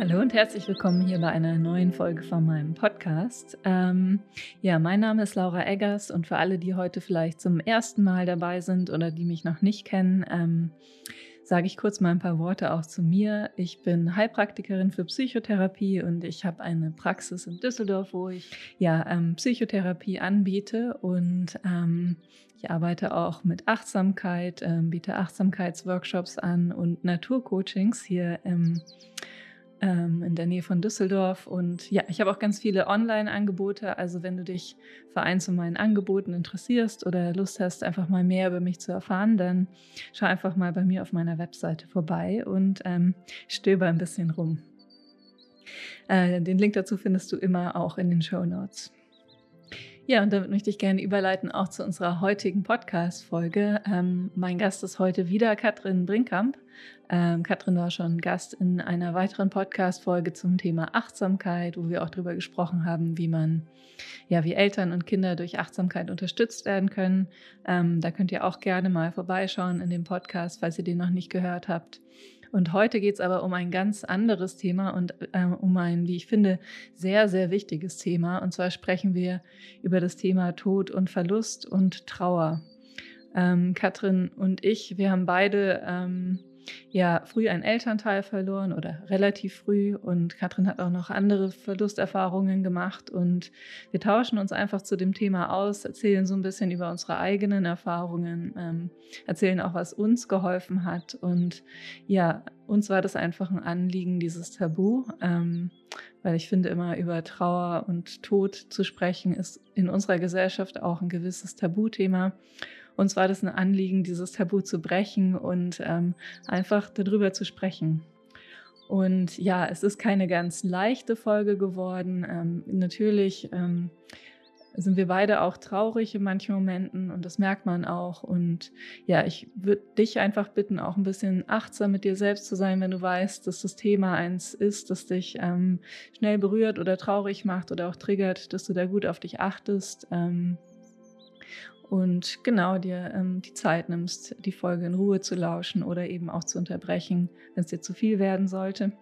Hallo und herzlich willkommen hier bei einer neuen Folge von meinem Podcast. Ähm, ja, mein Name ist Laura Eggers und für alle, die heute vielleicht zum ersten Mal dabei sind oder die mich noch nicht kennen, ähm, sage ich kurz mal ein paar Worte auch zu mir. Ich bin Heilpraktikerin für Psychotherapie und ich habe eine Praxis in Düsseldorf, wo ich ja ähm, Psychotherapie anbiete und ähm, ich arbeite auch mit Achtsamkeit, ähm, biete Achtsamkeitsworkshops an und Naturcoachings hier im ähm, in der Nähe von Düsseldorf. Und ja, ich habe auch ganz viele Online-Angebote. Also wenn du dich für eins von meinen Angeboten interessierst oder Lust hast, einfach mal mehr über mich zu erfahren, dann schau einfach mal bei mir auf meiner Webseite vorbei und ähm, stöber ein bisschen rum. Äh, den Link dazu findest du immer auch in den Show Notes. Ja, und damit möchte ich gerne überleiten auch zu unserer heutigen Podcast-Folge. Ähm, mein Gast ist heute wieder Katrin Brinkkamp. Ähm, Katrin war schon Gast in einer weiteren Podcast-Folge zum Thema Achtsamkeit, wo wir auch darüber gesprochen haben, wie man, ja, wie Eltern und Kinder durch Achtsamkeit unterstützt werden können. Ähm, da könnt ihr auch gerne mal vorbeischauen in dem Podcast, falls ihr den noch nicht gehört habt. Und heute geht es aber um ein ganz anderes Thema und äh, um ein, wie ich finde, sehr, sehr wichtiges Thema. Und zwar sprechen wir über das Thema Tod und Verlust und Trauer. Ähm, Katrin und ich, wir haben beide ähm, ja früh einen Elternteil verloren oder relativ früh. Und Katrin hat auch noch andere Verlusterfahrungen gemacht. Und wir tauschen uns einfach zu dem Thema aus, erzählen so ein bisschen über unsere eigenen Erfahrungen, ähm, erzählen auch, was uns geholfen hat. Und ja, uns war das einfach ein Anliegen, dieses Tabu, ähm, weil ich finde, immer über Trauer und Tod zu sprechen, ist in unserer Gesellschaft auch ein gewisses Tabuthema. Uns war das ein Anliegen, dieses Tabu zu brechen und ähm, einfach darüber zu sprechen. Und ja, es ist keine ganz leichte Folge geworden. Ähm, natürlich ähm, sind wir beide auch traurig in manchen Momenten und das merkt man auch. Und ja, ich würde dich einfach bitten, auch ein bisschen achtsam mit dir selbst zu sein, wenn du weißt, dass das Thema eins ist, das dich ähm, schnell berührt oder traurig macht oder auch triggert, dass du da gut auf dich achtest. Ähm, und genau dir ähm, die Zeit nimmst, die Folge in Ruhe zu lauschen oder eben auch zu unterbrechen, wenn es dir zu viel werden sollte.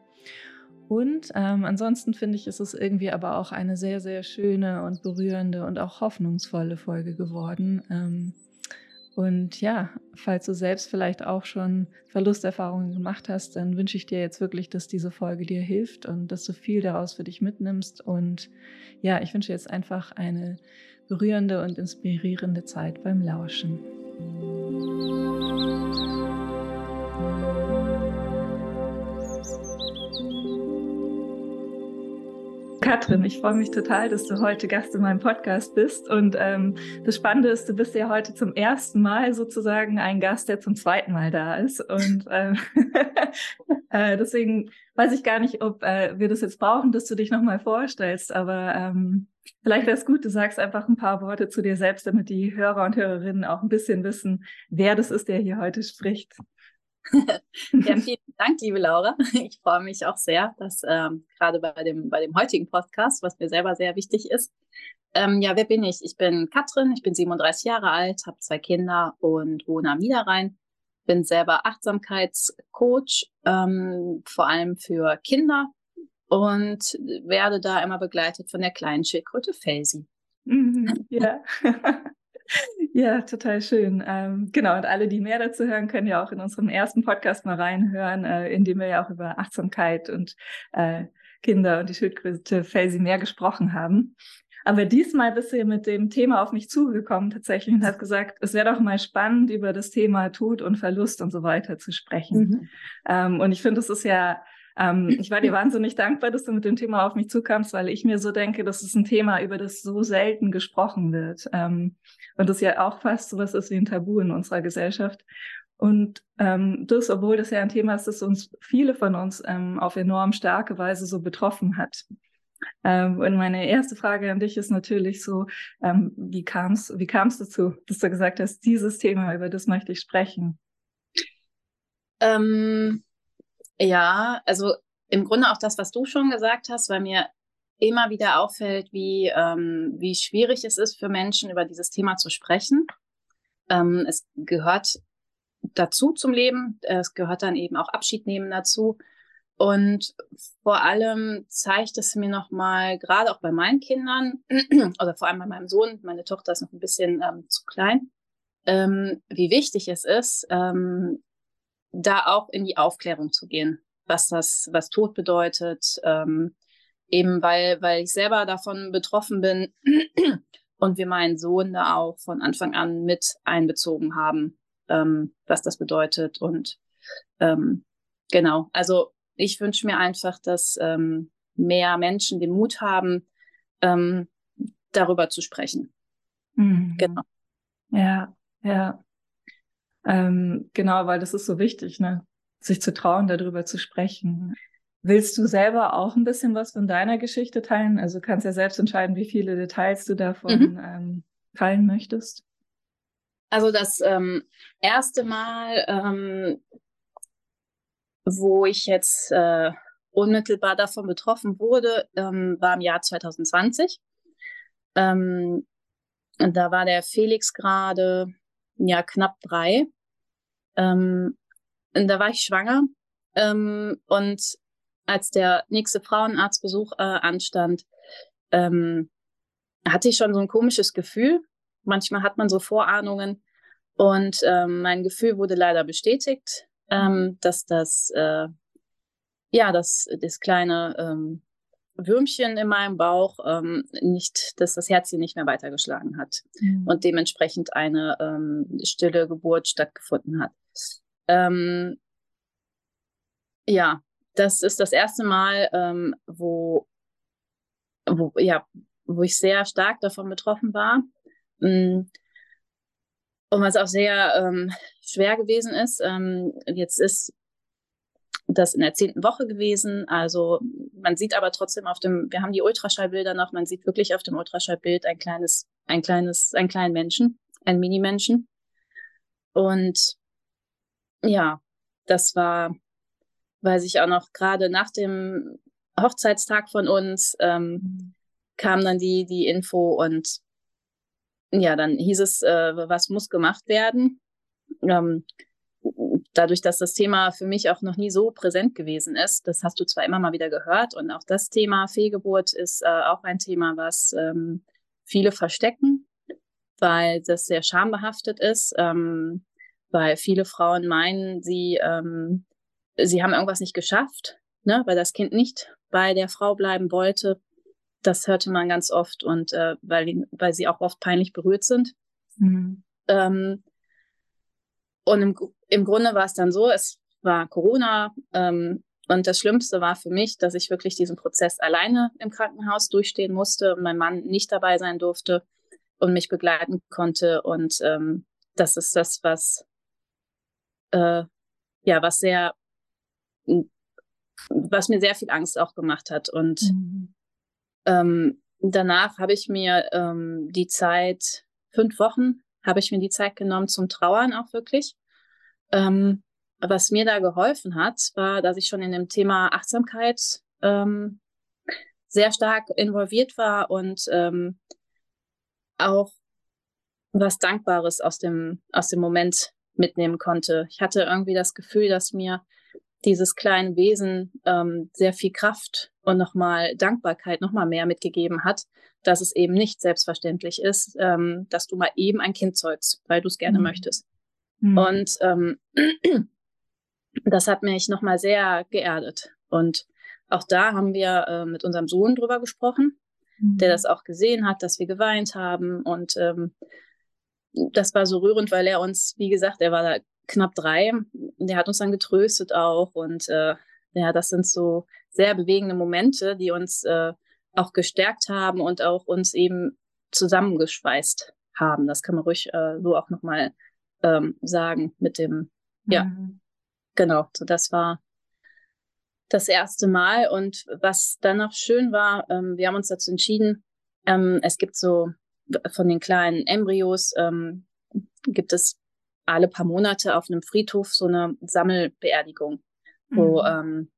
Und ähm, ansonsten finde ich, ist es irgendwie aber auch eine sehr, sehr schöne und berührende und auch hoffnungsvolle Folge geworden. Ähm, und ja, falls du selbst vielleicht auch schon Verlusterfahrungen gemacht hast, dann wünsche ich dir jetzt wirklich, dass diese Folge dir hilft und dass du viel daraus für dich mitnimmst. Und ja, ich wünsche jetzt einfach eine berührende und inspirierende Zeit beim Lauschen. Katrin, ich freue mich total, dass du heute Gast in meinem Podcast bist. Und ähm, das Spannende ist, du bist ja heute zum ersten Mal sozusagen ein Gast, der zum zweiten Mal da ist. Und ähm, äh, deswegen weiß ich gar nicht, ob äh, wir das jetzt brauchen, dass du dich nochmal vorstellst. Aber ähm, vielleicht wäre es gut, du sagst einfach ein paar Worte zu dir selbst, damit die Hörer und Hörerinnen auch ein bisschen wissen, wer das ist, der hier heute spricht. ja, vielen Dank, liebe Laura. Ich freue mich auch sehr, dass ähm, gerade bei dem, bei dem heutigen Podcast, was mir selber sehr wichtig ist. Ähm, ja, wer bin ich? Ich bin Katrin, ich bin 37 Jahre alt, habe zwei Kinder und wohne am Niederrhein. Bin selber Achtsamkeitscoach, ähm, vor allem für Kinder und werde da immer begleitet von der kleinen Schildkröte Felsi. Mhm, ja. Ja, total schön. Ähm, genau, und alle, die mehr dazu hören, können ja auch in unserem ersten Podcast mal reinhören, äh, in dem wir ja auch über Achtsamkeit und äh, Kinder und die Schildkröte Felsi mehr gesprochen haben. Aber diesmal bist du mit dem Thema auf mich zugekommen tatsächlich und hast gesagt, es wäre doch mal spannend, über das Thema Tod und Verlust und so weiter zu sprechen. Mhm. Ähm, und ich finde, es ist ja ähm, ich war dir wahnsinnig dankbar, dass du mit dem Thema auf mich zukamst, weil ich mir so denke, das ist ein Thema, über das so selten gesprochen wird. Ähm, und das ja auch fast so was ist wie ein Tabu in unserer Gesellschaft. Und ähm, das, obwohl das ja ein Thema ist, das uns viele von uns ähm, auf enorm starke Weise so betroffen hat. Ähm, und meine erste Frage an dich ist natürlich so, ähm, wie kam es wie kam's dazu, dass du gesagt hast, dieses Thema, über das möchte ich sprechen? Ähm, ja, also im Grunde auch das, was du schon gesagt hast, weil mir immer wieder auffällt, wie, ähm, wie schwierig es ist für Menschen, über dieses Thema zu sprechen. Ähm, es gehört dazu zum Leben, es gehört dann eben auch Abschied nehmen dazu. und vor allem zeigt es mir nochmal, gerade auch bei meinen Kindern, oder vor allem bei meinem Sohn, meine Tochter ist noch ein bisschen ähm, zu klein, ähm, wie wichtig es ist, ähm, da auch in die Aufklärung zu gehen, was das, was Tod bedeutet, ähm, eben weil, weil ich selber davon betroffen bin und wir meinen Sohn da auch von Anfang an mit einbezogen haben, ähm, was das bedeutet und ähm, genau, also ich wünsche mir einfach, dass ähm, mehr Menschen den Mut haben, ähm, darüber zu sprechen. Mhm. Genau. Ja, ja. Ähm, genau, weil das ist so wichtig, ne? sich zu trauen, darüber zu sprechen. Willst du selber auch ein bisschen was von deiner Geschichte teilen? Also kannst ja selbst entscheiden, wie viele Details du davon mhm. ähm, teilen möchtest. Also das ähm, erste Mal, ähm, wo ich jetzt äh, unmittelbar davon betroffen wurde, ähm, war im Jahr 2020. Ähm, da war der Felix gerade ja knapp drei. Ähm, da war ich schwanger ähm, und als der nächste Frauenarztbesuch äh, anstand, ähm, hatte ich schon so ein komisches Gefühl. Manchmal hat man so Vorahnungen und ähm, mein Gefühl wurde leider bestätigt, ähm, dass das äh, ja, dass das kleine ähm, Würmchen in meinem Bauch ähm, nicht, dass das Herzchen nicht mehr weitergeschlagen hat mhm. und dementsprechend eine ähm, stille Geburt stattgefunden hat. Ähm, ja, das ist das erste Mal, ähm, wo, wo, ja, wo ich sehr stark davon betroffen war. Mm. Und was auch sehr ähm, schwer gewesen ist. Ähm, jetzt ist das in der zehnten Woche gewesen. Also man sieht aber trotzdem auf dem, wir haben die Ultraschallbilder noch, man sieht wirklich auf dem Ultraschallbild ein kleines, ein kleines, einen kleinen Menschen, einen Mini-Menschen. Und ja, das war, weiß ich auch noch, gerade nach dem Hochzeitstag von uns ähm, kam dann die, die Info und ja, dann hieß es, äh, was muss gemacht werden. Ähm, dadurch, dass das Thema für mich auch noch nie so präsent gewesen ist, das hast du zwar immer mal wieder gehört und auch das Thema Fehlgeburt ist äh, auch ein Thema, was ähm, viele verstecken, weil das sehr schambehaftet ist, ähm, weil viele Frauen meinen, sie, ähm, sie haben irgendwas nicht geschafft, ne, weil das Kind nicht bei der Frau bleiben wollte. Das hörte man ganz oft und äh, weil, weil sie auch oft peinlich berührt sind. Mhm. Ähm, und im, im Grunde war es dann so, es war Corona ähm, und das Schlimmste war für mich, dass ich wirklich diesen Prozess alleine im Krankenhaus durchstehen musste und mein Mann nicht dabei sein durfte und mich begleiten konnte. Und ähm, das ist das, was äh, ja, was sehr, was mir sehr viel Angst auch gemacht hat. Und mhm. ähm, danach habe ich mir ähm, die Zeit, fünf Wochen, habe ich mir die Zeit genommen zum Trauern auch wirklich. Ähm, was mir da geholfen hat, war, dass ich schon in dem Thema Achtsamkeit ähm, sehr stark involviert war und ähm, auch was Dankbares aus dem, aus dem Moment mitnehmen konnte. Ich hatte irgendwie das Gefühl, dass mir dieses kleine Wesen ähm, sehr viel Kraft und nochmal Dankbarkeit nochmal mehr mitgegeben hat, dass es eben nicht selbstverständlich ist, ähm, dass du mal eben ein Kind zeugst, weil du es gerne mhm. möchtest. Mhm. Und ähm, das hat mich nochmal sehr geerdet. Und auch da haben wir äh, mit unserem Sohn drüber gesprochen, mhm. der das auch gesehen hat, dass wir geweint haben. Und ähm, das war so rührend, weil er uns, wie gesagt, er war da knapp drei, der hat uns dann getröstet auch. Und äh, ja, das sind so sehr bewegende Momente, die uns äh, auch gestärkt haben und auch uns eben zusammengeschweißt haben. Das kann man ruhig äh, so auch nochmal ähm, sagen mit dem, ja, mhm. genau, so das war das erste Mal. Und was dann noch schön war, ähm, wir haben uns dazu entschieden, ähm, es gibt so von den kleinen Embryos, ähm, gibt es alle paar Monate auf einem Friedhof so eine Sammelbeerdigung, mhm. wo ähm,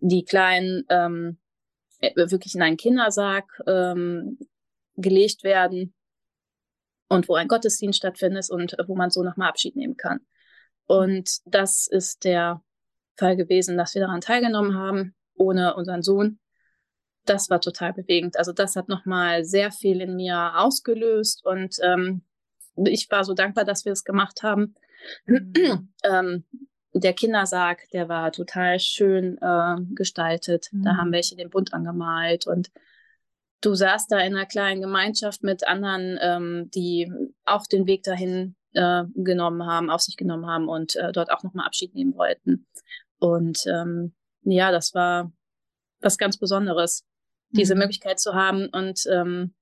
die Kleinen ähm, äh, wirklich in einen Kindersarg ähm, gelegt werden und wo ein Gottesdienst stattfindet und wo man so nochmal Abschied nehmen kann. Und das ist der Fall gewesen, dass wir daran teilgenommen haben, ohne unseren Sohn. Das war total bewegend. Also das hat nochmal sehr viel in mir ausgelöst und ähm, ich war so dankbar, dass wir es gemacht haben. Mhm. ähm, der Kindersarg, der war total schön äh, gestaltet. Mhm. Da haben welche den Bund angemalt und du saßt da in einer kleinen Gemeinschaft mit anderen, ähm, die auch den Weg dahin äh, genommen haben, auf sich genommen haben und äh, dort auch nochmal Abschied nehmen wollten. Und ähm, ja, das war was ganz Besonderes, mhm. Diese Möglichkeit zu haben und ähm,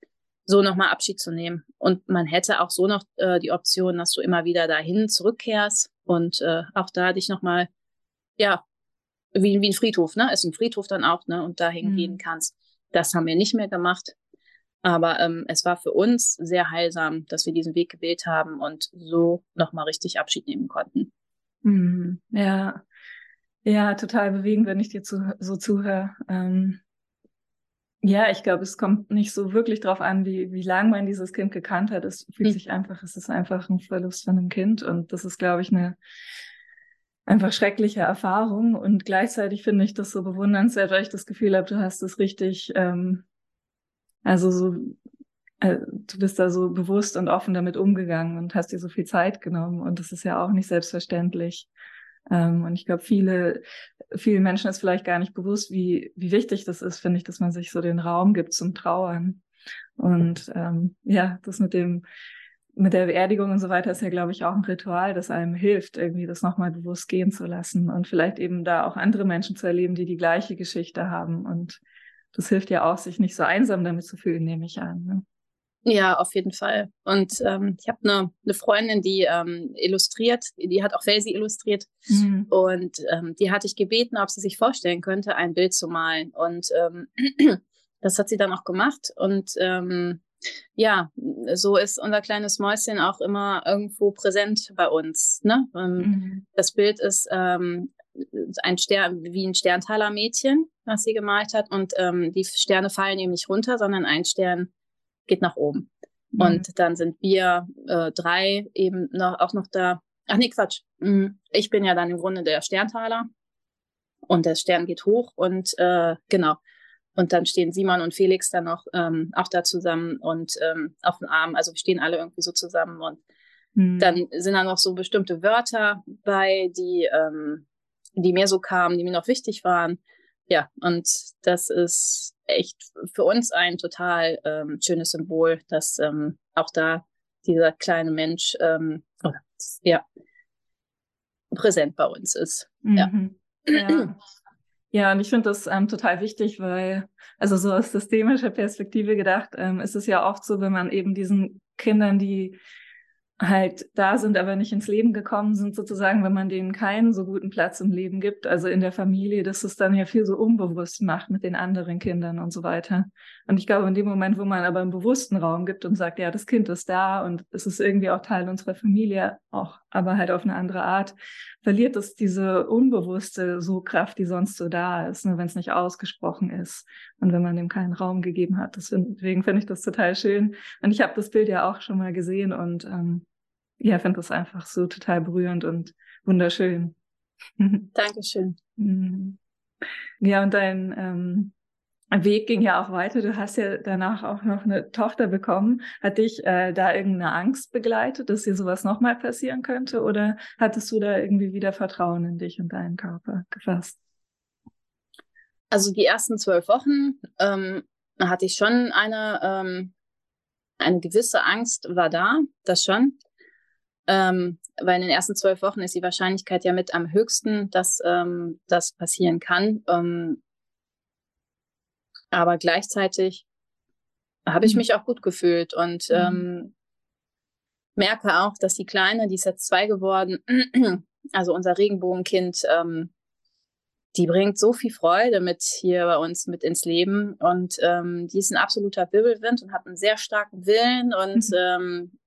so nochmal Abschied zu nehmen. Und man hätte auch so noch äh, die Option, dass du immer wieder dahin zurückkehrst und äh, auch da dich nochmal, ja, wie, wie ein Friedhof, ne? Ist ein Friedhof dann auch, ne? Und dahin mhm. gehen kannst. Das haben wir nicht mehr gemacht. Aber ähm, es war für uns sehr heilsam, dass wir diesen Weg gewählt haben und so nochmal richtig Abschied nehmen konnten. Mhm. Ja, ja, total bewegend, wenn ich dir zu, so zuhöre. Ähm, ja, ich glaube, es kommt nicht so wirklich drauf an, wie, wie lange man dieses Kind gekannt hat. Es fühlt mhm. sich einfach, es ist einfach ein Verlust von einem Kind. Und das ist, glaube ich, eine einfach schreckliche Erfahrung. Und gleichzeitig finde ich das so bewundernswert, weil ich das Gefühl habe, du hast es richtig, ähm, also so, äh, du bist da so bewusst und offen damit umgegangen und hast dir so viel Zeit genommen. Und das ist ja auch nicht selbstverständlich. Ähm, und ich glaube, viele, vielen Menschen ist vielleicht gar nicht bewusst, wie, wie wichtig das ist, finde ich, dass man sich so den Raum gibt zum Trauern. Und ähm, ja, das mit dem, mit der Beerdigung und so weiter ist ja, glaube ich, auch ein Ritual, das einem hilft, irgendwie das nochmal bewusst gehen zu lassen und vielleicht eben da auch andere Menschen zu erleben, die die gleiche Geschichte haben. Und das hilft ja auch, sich nicht so einsam damit zu fühlen, nehme ich an. Ne? Ja, auf jeden Fall. Und ähm, ich habe eine ne Freundin, die ähm, illustriert, die hat auch Felsi illustriert. Mhm. Und ähm, die hatte ich gebeten, ob sie sich vorstellen könnte, ein Bild zu malen. Und ähm, das hat sie dann auch gemacht. Und ähm, ja, so ist unser kleines Mäuschen auch immer irgendwo präsent bei uns. Ne? Ähm, mhm. Das Bild ist ähm, ein Stern, wie ein Sterntaler Mädchen, was sie gemalt hat. Und ähm, die Sterne fallen eben nicht runter, sondern ein Stern geht nach oben. Mhm. Und dann sind wir äh, drei eben noch, auch noch da. Ach nee, Quatsch. Mhm. Ich bin ja dann im Grunde der Sterntaler. Und der Stern geht hoch und äh, genau. Und dann stehen Simon und Felix dann noch ähm, auch da zusammen und ähm, auf dem Arm. Also wir stehen alle irgendwie so zusammen. Und mhm. dann sind da noch so bestimmte Wörter bei, die, ähm, die mir so kamen, die mir noch wichtig waren. Ja, und das ist echt für uns ein total ähm, schönes Symbol, dass ähm, auch da dieser kleine Mensch ähm, oder, ja, präsent bei uns ist. Mhm. Ja. ja. Ja, und ich finde das ähm, total wichtig, weil, also so aus systemischer Perspektive gedacht, ähm, ist es ja oft so, wenn man eben diesen Kindern, die halt da sind, aber nicht ins Leben gekommen sind, sozusagen, wenn man denen keinen so guten Platz im Leben gibt, also in der Familie, dass es dann ja viel so unbewusst macht mit den anderen Kindern und so weiter. Und ich glaube, in dem Moment, wo man aber einen bewussten Raum gibt und sagt, ja, das Kind ist da und es ist irgendwie auch Teil unserer Familie, auch, aber halt auf eine andere Art, verliert es diese unbewusste so Kraft, die sonst so da ist, ne, wenn es nicht ausgesprochen ist und wenn man dem keinen Raum gegeben hat. Deswegen finde ich das total schön. Und ich habe das Bild ja auch schon mal gesehen und ähm, ja, finde das einfach so total berührend und wunderschön. Dankeschön. Mhm. Ja, und dein ähm, Weg ging ja auch weiter. Du hast ja danach auch noch eine Tochter bekommen. Hat dich äh, da irgendeine Angst begleitet, dass dir sowas nochmal passieren könnte? Oder hattest du da irgendwie wieder Vertrauen in dich und deinen Körper gefasst? Also die ersten zwölf Wochen ähm, hatte ich schon eine, ähm, eine gewisse Angst, war da, das schon. Ähm, weil in den ersten zwölf Wochen ist die Wahrscheinlichkeit ja mit am höchsten, dass ähm, das passieren kann. Ähm, aber gleichzeitig habe ich mhm. mich auch gut gefühlt und mhm. ähm, merke auch, dass die Kleine, die ist jetzt zwei geworden, also unser Regenbogenkind, ähm, die bringt so viel Freude mit hier bei uns mit ins Leben und ähm, die ist ein absoluter Wirbelwind und hat einen sehr starken Willen und mhm. ähm,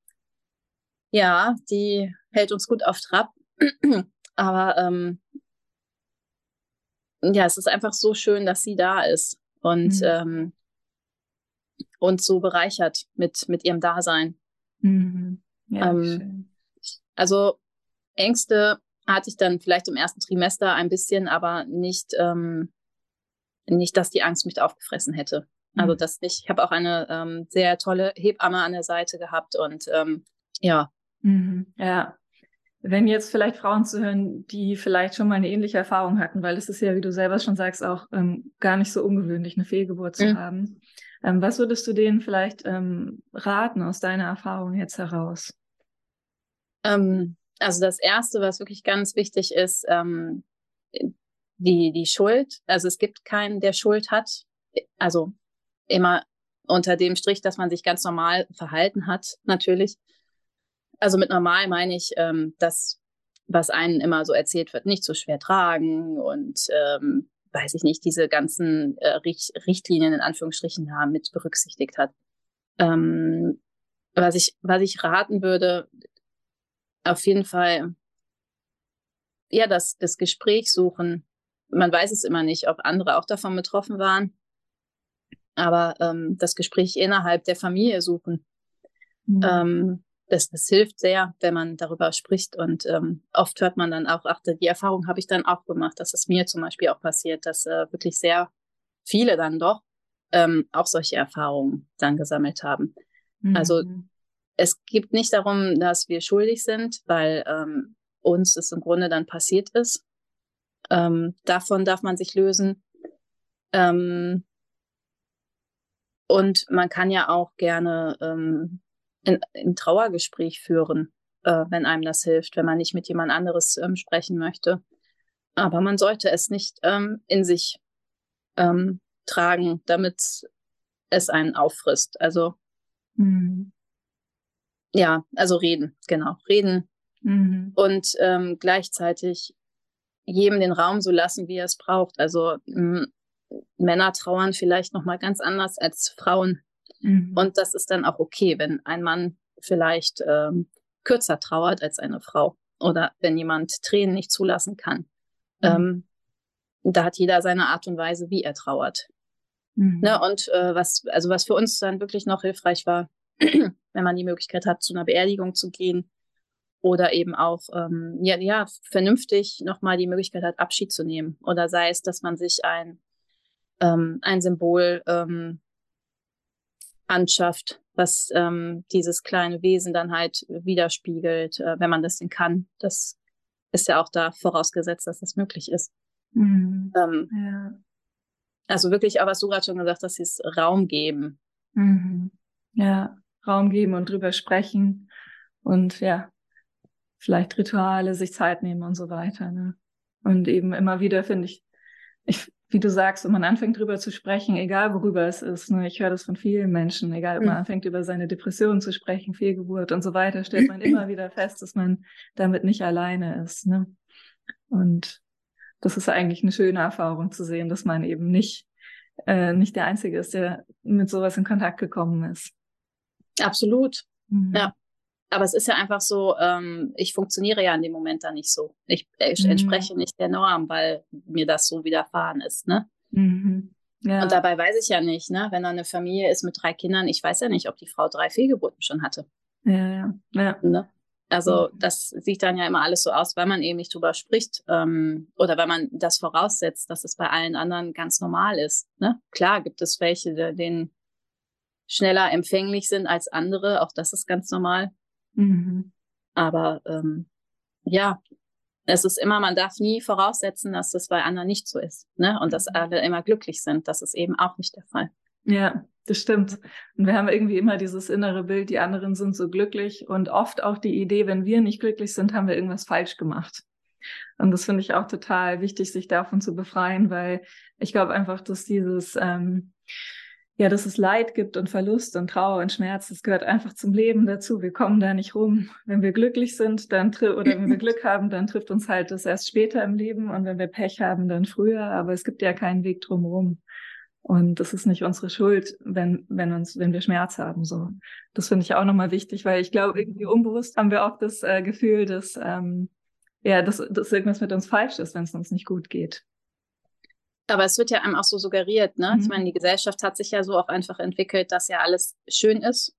ja, die hält uns gut auf Trab. Aber ähm, ja, es ist einfach so schön, dass sie da ist und mhm. ähm, uns so bereichert mit, mit ihrem Dasein. Mhm. Ja, ähm, also Ängste hatte ich dann vielleicht im ersten Trimester ein bisschen, aber nicht, ähm, nicht, dass die Angst mich aufgefressen hätte. Also mhm. das nicht. Ich habe auch eine ähm, sehr tolle Hebamme an der Seite gehabt und ähm, ja. Mhm. Ja. Wenn jetzt vielleicht Frauen zuhören, die vielleicht schon mal eine ähnliche Erfahrung hatten, weil es ist ja, wie du selber schon sagst, auch ähm, gar nicht so ungewöhnlich, eine Fehlgeburt zu mhm. haben. Ähm, was würdest du denen vielleicht ähm, raten aus deiner Erfahrung jetzt heraus? Ähm, also das Erste, was wirklich ganz wichtig ist, ähm, die, die Schuld. Also es gibt keinen, der Schuld hat. Also immer unter dem Strich, dass man sich ganz normal verhalten hat, natürlich. Also mit normal meine ich, ähm, das, was einen immer so erzählt wird, nicht so schwer tragen und ähm, weiß ich nicht, diese ganzen äh, Richtlinien in Anführungsstrichen da mit berücksichtigt hat. Ähm, was ich, was ich raten würde, auf jeden Fall, ja, das, das Gespräch suchen. Man weiß es immer nicht, ob andere auch davon betroffen waren. Aber ähm, das Gespräch innerhalb der Familie suchen. Mhm. Ähm, das, das hilft sehr, wenn man darüber spricht. Und ähm, oft hört man dann auch, ach, die Erfahrung habe ich dann auch gemacht, dass es mir zum Beispiel auch passiert, dass äh, wirklich sehr viele dann doch ähm, auch solche Erfahrungen dann gesammelt haben. Also mhm. Also es geht nicht darum, dass wir schuldig sind, weil ähm, uns es im Grunde dann passiert ist. Ähm, davon darf man sich lösen. Ähm, und man kann ja auch gerne ähm, in, in Trauergespräch führen, äh, wenn einem das hilft, wenn man nicht mit jemand anderes ähm, sprechen möchte. Aber man sollte es nicht ähm, in sich ähm, tragen, damit es einen auffrisst. Also mhm. ja, also reden, genau, reden mhm. und ähm, gleichzeitig jedem den Raum so lassen, wie er es braucht. Also Männer trauern vielleicht noch mal ganz anders als Frauen Mhm. Und das ist dann auch okay, wenn ein Mann vielleicht ähm, kürzer trauert als eine Frau oder wenn jemand Tränen nicht zulassen kann. Mhm. Ähm, da hat jeder seine Art und Weise, wie er trauert. Mhm. Ne, und äh, was, also was für uns dann wirklich noch hilfreich war, wenn man die Möglichkeit hat, zu einer Beerdigung zu gehen oder eben auch ähm, ja, ja vernünftig nochmal die Möglichkeit hat, Abschied zu nehmen. Oder sei es, dass man sich ein, ähm, ein Symbol ähm, anschafft, was ähm, dieses kleine Wesen dann halt widerspiegelt, äh, wenn man das denn kann. Das ist ja auch da vorausgesetzt, dass das möglich ist. Mhm. Ähm, ja. Also wirklich, aber was du gerade schon gesagt hast, ist Raum geben. Mhm. Ja, Raum geben und drüber sprechen und ja, vielleicht Rituale, sich Zeit nehmen und so weiter. Ne? Und eben immer wieder finde ich, ich wie du sagst, wenn man anfängt drüber zu sprechen, egal worüber es ist, ne, ich höre das von vielen Menschen, egal ob man mhm. anfängt über seine Depression zu sprechen, Fehlgeburt und so weiter, stellt man immer wieder fest, dass man damit nicht alleine ist. Ne? Und das ist eigentlich eine schöne Erfahrung zu sehen, dass man eben nicht, äh, nicht der Einzige ist, der mit sowas in Kontakt gekommen ist. Absolut. Mhm. Ja. Aber es ist ja einfach so, ähm, ich funktioniere ja in dem Moment da nicht so. Ich, ich mhm. entspreche nicht der Norm, weil mir das so widerfahren ist, ne? Mhm. Ja. Und dabei weiß ich ja nicht, ne? Wenn da eine Familie ist mit drei Kindern, ich weiß ja nicht, ob die Frau drei Fehlgeburten schon hatte. Ja, ja. ja. Ne? Also das sieht dann ja immer alles so aus, weil man eben nicht drüber spricht ähm, oder weil man das voraussetzt, dass es bei allen anderen ganz normal ist. Ne? Klar gibt es welche, denen schneller empfänglich sind als andere, auch das ist ganz normal. Mhm. Aber ähm, ja, es ist immer, man darf nie voraussetzen, dass das bei anderen nicht so ist. Ne? Und dass mhm. alle immer glücklich sind. Das ist eben auch nicht der Fall. Ja, das stimmt. Und wir haben irgendwie immer dieses innere Bild, die anderen sind so glücklich und oft auch die Idee, wenn wir nicht glücklich sind, haben wir irgendwas falsch gemacht. Und das finde ich auch total wichtig, sich davon zu befreien, weil ich glaube einfach, dass dieses ähm, ja, dass es Leid gibt und Verlust und Trauer und Schmerz, das gehört einfach zum Leben dazu. Wir kommen da nicht rum. Wenn wir glücklich sind, dann oder wenn wir Glück haben, dann trifft uns halt das erst später im Leben und wenn wir Pech haben, dann früher. Aber es gibt ja keinen Weg drumherum. Und das ist nicht unsere Schuld, wenn, wenn uns, wenn wir Schmerz haben, so. Das finde ich auch nochmal wichtig, weil ich glaube, irgendwie unbewusst haben wir auch das äh, Gefühl, dass, ähm, ja, dass, dass irgendwas mit uns falsch ist, wenn es uns nicht gut geht. Aber es wird ja einem auch so suggeriert, ne? Mhm. Ich meine, die Gesellschaft hat sich ja so auch einfach entwickelt, dass ja alles schön ist.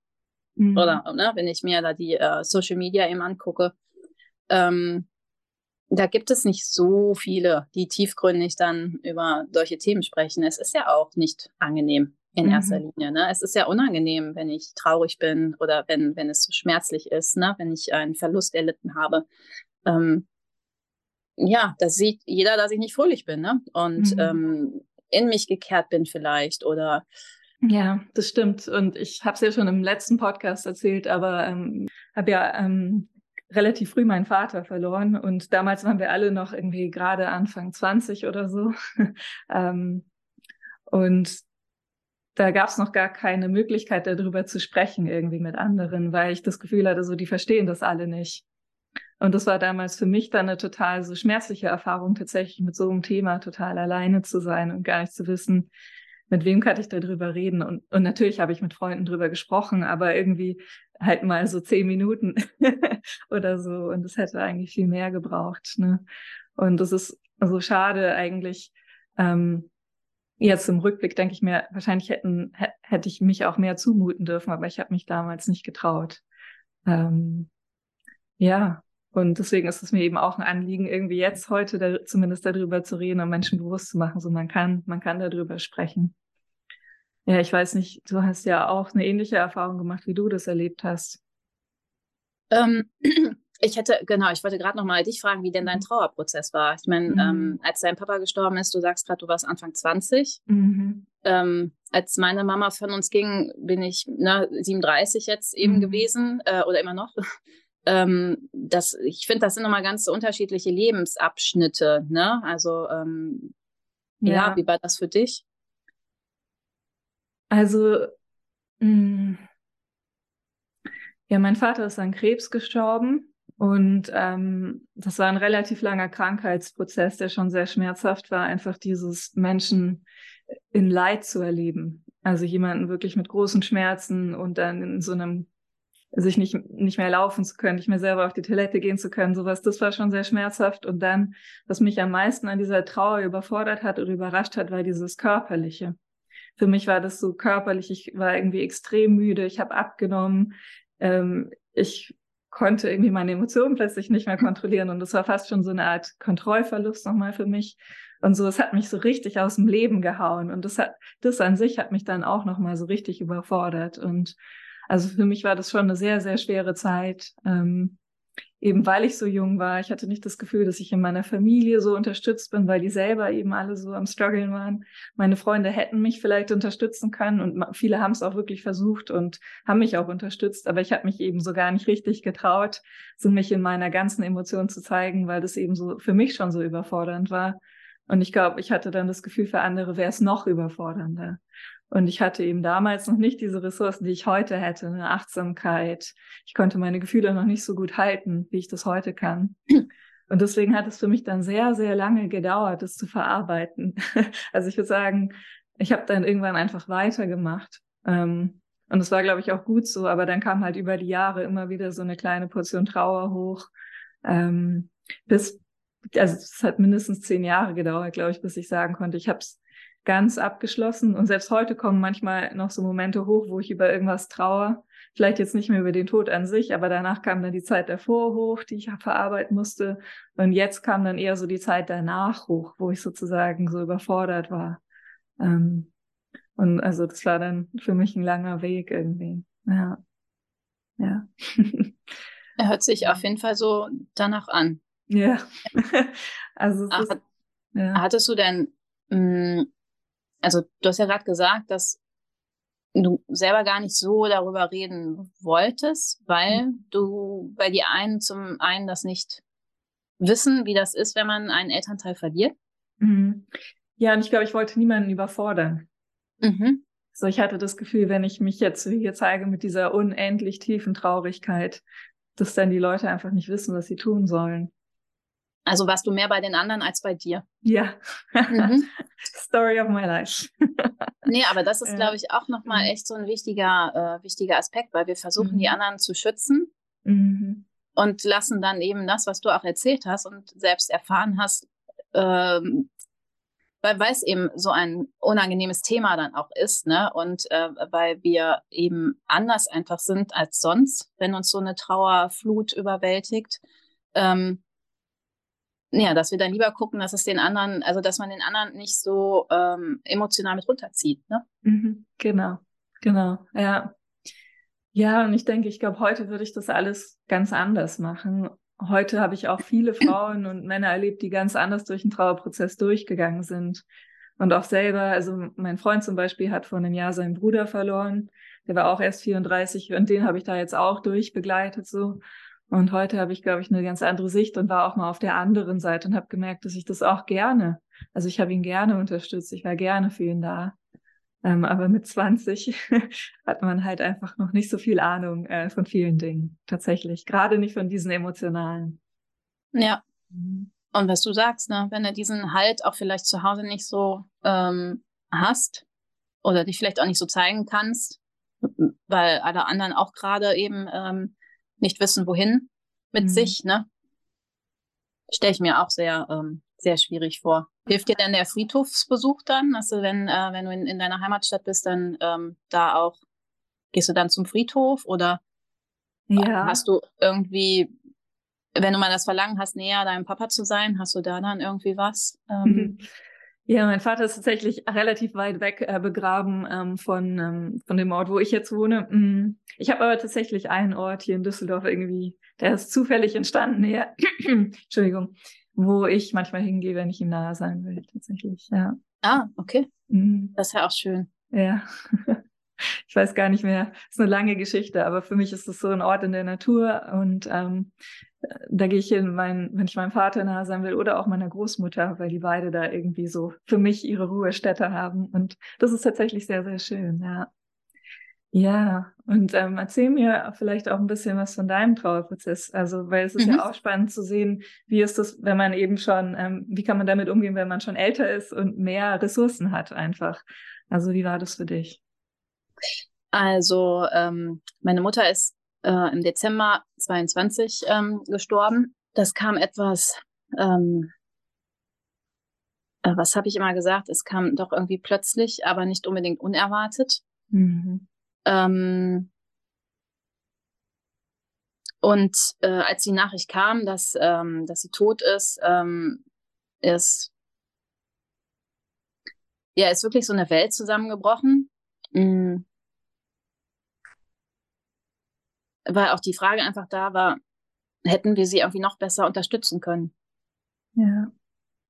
Mhm. Oder, ne, wenn ich mir da die äh, Social Media eben angucke. Ähm, da gibt es nicht so viele, die tiefgründig dann über solche Themen sprechen. Es ist ja auch nicht angenehm in mhm. erster Linie. Ne? Es ist ja unangenehm, wenn ich traurig bin oder wenn, wenn es so schmerzlich ist, ne? wenn ich einen Verlust erlitten habe. Ähm, ja, das sieht jeder, dass ich nicht fröhlich bin ne? und mhm. ähm, in mich gekehrt bin vielleicht oder ja, das stimmt. Und ich habe es ja schon im letzten Podcast erzählt, aber ähm, habe ja ähm, relativ früh meinen Vater verloren und damals waren wir alle noch irgendwie gerade Anfang 20 oder so. ähm, und da gab es noch gar keine Möglichkeit, darüber zu sprechen, irgendwie mit anderen, weil ich das Gefühl hatte, so die verstehen das alle nicht. Und das war damals für mich dann eine total so schmerzliche Erfahrung, tatsächlich mit so einem Thema total alleine zu sein und gar nicht zu wissen, mit wem kann ich darüber reden. Und, und natürlich habe ich mit Freunden drüber gesprochen, aber irgendwie halt mal so zehn Minuten oder so. Und es hätte eigentlich viel mehr gebraucht. Ne? Und es ist so schade eigentlich. Ähm, jetzt im Rückblick denke ich mir, wahrscheinlich hätten, hätte ich mich auch mehr zumuten dürfen, aber ich habe mich damals nicht getraut. Ähm, ja, und deswegen ist es mir eben auch ein Anliegen, irgendwie jetzt heute da, zumindest darüber zu reden und Menschen bewusst zu machen, so man kann, man kann darüber sprechen. Ja, ich weiß nicht, du hast ja auch eine ähnliche Erfahrung gemacht, wie du das erlebt hast. Ähm, ich hätte, genau, ich wollte gerade noch mal dich fragen, wie denn dein mhm. Trauerprozess war. Ich meine, mhm. ähm, als dein Papa gestorben ist, du sagst gerade, du warst Anfang 20. Mhm. Ähm, als meine Mama von uns ging, bin ich ne, 37 jetzt eben mhm. gewesen äh, oder immer noch. Ähm, das, ich finde, das sind nochmal ganz unterschiedliche Lebensabschnitte. Ne? Also, ähm, ja. ja, wie war das für dich? Also, mh, mm, ja, mein Vater ist an Krebs gestorben und ähm, das war ein relativ langer Krankheitsprozess, der schon sehr schmerzhaft war, einfach dieses Menschen in Leid zu erleben. Also jemanden wirklich mit großen Schmerzen und dann in so einem sich nicht, nicht mehr laufen zu können, nicht mehr selber auf die Toilette gehen zu können, sowas, das war schon sehr schmerzhaft. Und dann, was mich am meisten an dieser Trauer überfordert hat oder überrascht hat, war dieses Körperliche. Für mich war das so körperlich, ich war irgendwie extrem müde, ich habe abgenommen, ähm, ich konnte irgendwie meine Emotionen plötzlich nicht mehr kontrollieren. Und das war fast schon so eine Art Kontrollverlust nochmal für mich. Und so, es hat mich so richtig aus dem Leben gehauen. Und das hat, das an sich hat mich dann auch nochmal so richtig überfordert. Und also für mich war das schon eine sehr, sehr schwere Zeit. Ähm, eben weil ich so jung war. Ich hatte nicht das Gefühl, dass ich in meiner Familie so unterstützt bin, weil die selber eben alle so am Struggeln waren. Meine Freunde hätten mich vielleicht unterstützen können und viele haben es auch wirklich versucht und haben mich auch unterstützt, aber ich habe mich eben so gar nicht richtig getraut, so mich in meiner ganzen Emotion zu zeigen, weil das eben so für mich schon so überfordernd war. Und ich glaube, ich hatte dann das Gefühl, für andere wäre es noch überfordernder. Und ich hatte eben damals noch nicht diese Ressourcen, die ich heute hätte, eine Achtsamkeit. Ich konnte meine Gefühle noch nicht so gut halten, wie ich das heute kann. Und deswegen hat es für mich dann sehr, sehr lange gedauert, das zu verarbeiten. Also ich würde sagen, ich habe dann irgendwann einfach weitergemacht. Ähm, und es war, glaube ich, auch gut so, aber dann kam halt über die Jahre immer wieder so eine kleine Portion Trauer hoch. Ähm, bis, also es hat mindestens zehn Jahre gedauert, glaube ich, bis ich sagen konnte, ich habe es ganz abgeschlossen. Und selbst heute kommen manchmal noch so Momente hoch, wo ich über irgendwas traue. Vielleicht jetzt nicht mehr über den Tod an sich, aber danach kam dann die Zeit davor hoch, die ich verarbeiten musste. Und jetzt kam dann eher so die Zeit danach hoch, wo ich sozusagen so überfordert war. Ähm, und also das war dann für mich ein langer Weg irgendwie. Ja. Ja. er hört sich auf jeden Fall so danach an. Ja. also Ach, ist, ja. hattest du denn mh, mm, also du hast ja gerade gesagt, dass du selber gar nicht so darüber reden wolltest, weil mhm. du bei dir einen zum einen das nicht wissen, wie das ist, wenn man einen Elternteil verliert. Mhm. Ja, und ich glaube, ich wollte niemanden überfordern. Mhm. So, ich hatte das Gefühl, wenn ich mich jetzt hier zeige mit dieser unendlich tiefen Traurigkeit, dass dann die Leute einfach nicht wissen, was sie tun sollen. Also warst du mehr bei den anderen als bei dir? Ja. Mhm. Story of my life. nee, aber das ist, glaube ich, auch nochmal mhm. echt so ein wichtiger, äh, wichtiger Aspekt, weil wir versuchen, mhm. die anderen zu schützen mhm. und lassen dann eben das, was du auch erzählt hast und selbst erfahren hast, ähm, weil, weil es eben so ein unangenehmes Thema dann auch ist, ne? Und äh, weil wir eben anders einfach sind als sonst, wenn uns so eine Trauerflut überwältigt. Ähm, ja, dass wir dann lieber gucken, dass es den anderen, also dass man den anderen nicht so ähm, emotional mit runterzieht. Ne? Mhm, genau, genau, ja. Ja, und ich denke, ich glaube, heute würde ich das alles ganz anders machen. Heute habe ich auch viele Frauen und Männer erlebt, die ganz anders durch den Trauerprozess durchgegangen sind. Und auch selber, also mein Freund zum Beispiel hat vor einem Jahr seinen Bruder verloren. Der war auch erst 34 und den habe ich da jetzt auch durchbegleitet so. Und heute habe ich, glaube ich, eine ganz andere Sicht und war auch mal auf der anderen Seite und habe gemerkt, dass ich das auch gerne, also ich habe ihn gerne unterstützt, ich war gerne für ihn da. Ähm, aber mit 20 hat man halt einfach noch nicht so viel Ahnung äh, von vielen Dingen, tatsächlich. Gerade nicht von diesen emotionalen. Ja. Mhm. Und was du sagst, ne, wenn du diesen Halt auch vielleicht zu Hause nicht so ähm, hast oder dich vielleicht auch nicht so zeigen kannst, weil alle anderen auch gerade eben ähm, nicht wissen, wohin mit mhm. sich, ne? Stelle ich mir auch sehr, ähm, sehr schwierig vor. Hilft dir denn der Friedhofsbesuch dann? Also wenn, äh, wenn du in, in deiner Heimatstadt bist, dann ähm, da auch, gehst du dann zum Friedhof oder ja. hast du irgendwie, wenn du mal das Verlangen hast, näher deinem Papa zu sein, hast du da dann irgendwie was? Ähm, Ja, mein Vater ist tatsächlich relativ weit weg äh, begraben ähm, von, ähm, von dem Ort, wo ich jetzt wohne. Mm. Ich habe aber tatsächlich einen Ort hier in Düsseldorf irgendwie, der ist zufällig entstanden, ja. Entschuldigung, wo ich manchmal hingehe, wenn ich ihm nahe sein will, tatsächlich, ja. Ah, okay. Mhm. Das ist ja auch schön. Ja. ich weiß gar nicht mehr, das ist eine lange Geschichte, aber für mich ist es so ein Ort in der Natur und ähm, da gehe ich hin, mein, wenn ich meinem Vater nahe sein will oder auch meiner Großmutter, weil die beide da irgendwie so für mich ihre Ruhestätte haben. Und das ist tatsächlich sehr, sehr schön, ja. Ja, und ähm, erzähl mir vielleicht auch ein bisschen was von deinem Trauerprozess. Also, weil es ist mhm. ja auch spannend zu sehen, wie ist das, wenn man eben schon, ähm, wie kann man damit umgehen, wenn man schon älter ist und mehr Ressourcen hat einfach. Also, wie war das für dich? Also, ähm, meine Mutter ist äh, im Dezember 22 ähm, gestorben. Das kam etwas, ähm, äh, was habe ich immer gesagt? Es kam doch irgendwie plötzlich, aber nicht unbedingt unerwartet. Mhm. Ähm, und äh, als die Nachricht kam, dass, ähm, dass sie tot ist, ähm, ist ja ist wirklich so eine Welt zusammengebrochen. Mhm. weil auch die Frage einfach da war, hätten wir sie irgendwie noch besser unterstützen können. Ja,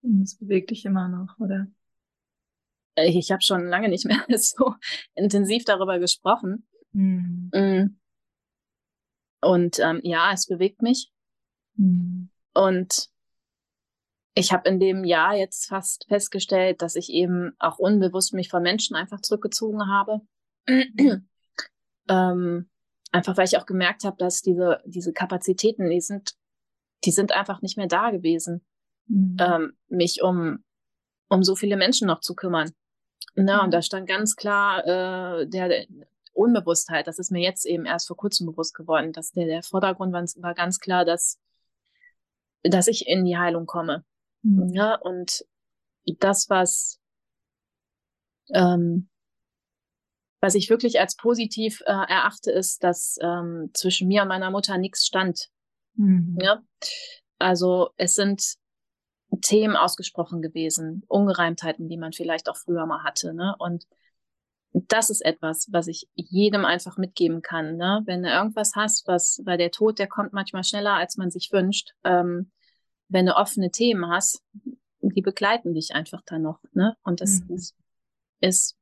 das bewegt dich immer noch, oder? Äh, ich habe schon lange nicht mehr so intensiv darüber gesprochen. Mhm. Und ähm, ja, es bewegt mich. Mhm. Und ich habe in dem Jahr jetzt fast festgestellt, dass ich eben auch unbewusst mich von Menschen einfach zurückgezogen habe. ähm, Einfach weil ich auch gemerkt habe, dass diese, diese Kapazitäten, die sind, die sind einfach nicht mehr da gewesen, mhm. ähm, mich um, um so viele Menschen noch zu kümmern. Na, mhm. und da stand ganz klar äh, der, der Unbewusstheit, das ist mir jetzt eben erst vor kurzem bewusst geworden, dass der, der Vordergrund war, war ganz klar, dass, dass ich in die Heilung komme. Mhm. Ja, und das, was ähm, was ich wirklich als positiv äh, erachte, ist, dass ähm, zwischen mir und meiner Mutter nichts stand. Mhm. Ja? Also es sind Themen ausgesprochen gewesen, Ungereimtheiten, die man vielleicht auch früher mal hatte. Ne? Und das ist etwas, was ich jedem einfach mitgeben kann. Ne? Wenn du irgendwas hast, was, weil der Tod, der kommt manchmal schneller, als man sich wünscht. Ähm, wenn du offene Themen hast, die begleiten dich einfach dann noch. Ne? Und das mhm. ist, ist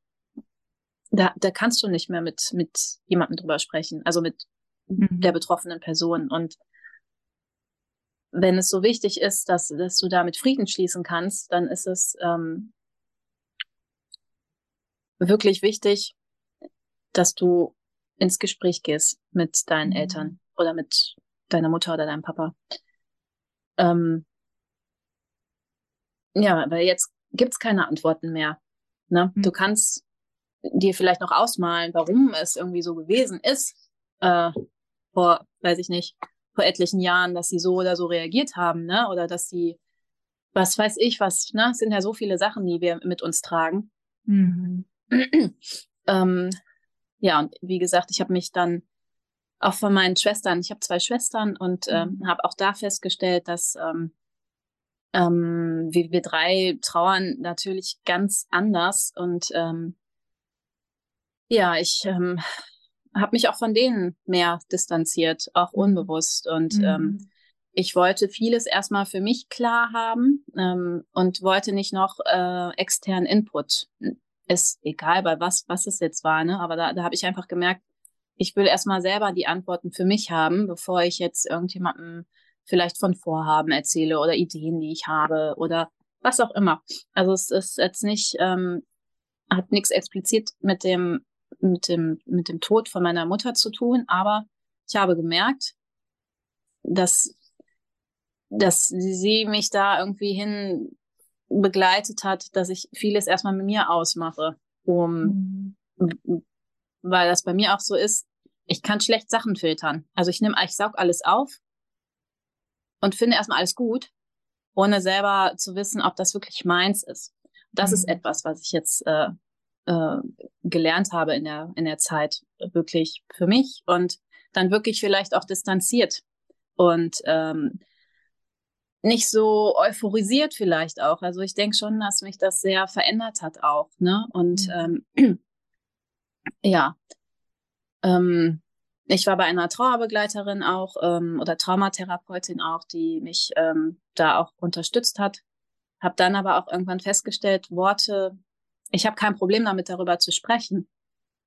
da, da kannst du nicht mehr mit, mit jemandem drüber sprechen, also mit mhm. der betroffenen Person. Und wenn es so wichtig ist, dass, dass du damit Frieden schließen kannst, dann ist es ähm, wirklich wichtig, dass du ins Gespräch gehst mit deinen mhm. Eltern oder mit deiner Mutter oder deinem Papa. Ähm, ja, weil jetzt gibt's keine Antworten mehr. Ne? Mhm. Du kannst dir vielleicht noch ausmalen, warum es irgendwie so gewesen ist, äh, vor, weiß ich nicht, vor etlichen Jahren, dass sie so oder so reagiert haben, ne? Oder dass sie, was weiß ich, was, ne? Es sind ja so viele Sachen, die wir mit uns tragen. Mhm. ähm, ja, und wie gesagt, ich habe mich dann auch von meinen Schwestern, ich habe zwei Schwestern und ähm, mhm. habe auch da festgestellt, dass ähm, ähm, wir, wir drei trauern natürlich ganz anders und ähm, ja, ich ähm, habe mich auch von denen mehr distanziert, auch mhm. unbewusst und ähm, mhm. ähm, ich wollte vieles erstmal für mich klar haben ähm, und wollte nicht noch äh, externen Input. Ist egal, bei was, was es jetzt war, ne? Aber da, da habe ich einfach gemerkt, ich will erstmal selber die Antworten für mich haben, bevor ich jetzt irgendjemandem vielleicht von Vorhaben erzähle oder Ideen, die ich habe oder was auch immer. Also es ist jetzt nicht, ähm, hat nichts explizit mit dem, mit dem, mit dem Tod von meiner Mutter zu tun, aber ich habe gemerkt, dass, dass sie mich da irgendwie hin begleitet hat, dass ich vieles erstmal mit mir ausmache, um, mhm. Weil das bei mir auch so ist, ich kann schlecht Sachen filtern. Also ich nehme, ich saug alles auf und finde erstmal alles gut, ohne selber zu wissen, ob das wirklich meins ist. Das mhm. ist etwas, was ich jetzt äh, äh, gelernt habe in der, in der Zeit, wirklich für mich und dann wirklich vielleicht auch distanziert und ähm, nicht so euphorisiert vielleicht auch. Also ich denke schon, dass mich das sehr verändert hat auch. Ne? Und mhm. ähm, ja, ähm, ich war bei einer Trauerbegleiterin auch ähm, oder Traumatherapeutin auch, die mich ähm, da auch unterstützt hat. Habe dann aber auch irgendwann festgestellt, Worte, ich habe kein Problem damit, darüber zu sprechen.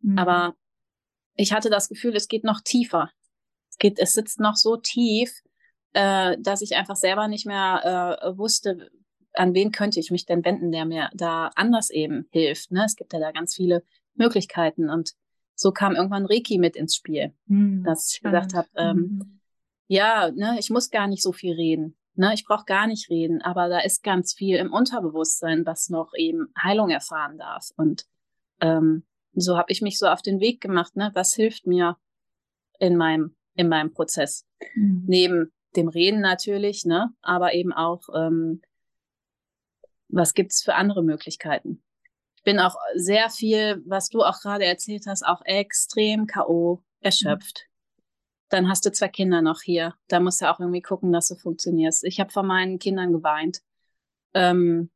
Mhm. Aber ich hatte das Gefühl, es geht noch tiefer. Es geht, es sitzt noch so tief, äh, dass ich einfach selber nicht mehr äh, wusste, an wen könnte ich mich denn wenden, der mir da anders eben hilft. Ne? Es gibt ja da ganz viele Möglichkeiten und so kam irgendwann Reiki mit ins Spiel, mhm. dass ich gesagt habe, ähm, mhm. ja, ne, ich muss gar nicht so viel reden. Ne, ich brauche gar nicht reden, aber da ist ganz viel im Unterbewusstsein, was noch eben Heilung erfahren darf. Und ähm, so habe ich mich so auf den Weg gemacht, ne, was hilft mir in meinem, in meinem Prozess. Mhm. Neben dem Reden natürlich, ne, aber eben auch, ähm, was gibt's für andere Möglichkeiten? Bin auch sehr viel, was du auch gerade erzählt hast, auch extrem K.O. erschöpft. Mhm. Dann hast du zwei Kinder noch hier. Da musst du auch irgendwie gucken, dass du funktionierst. Ich habe von meinen Kindern geweint. Ähm,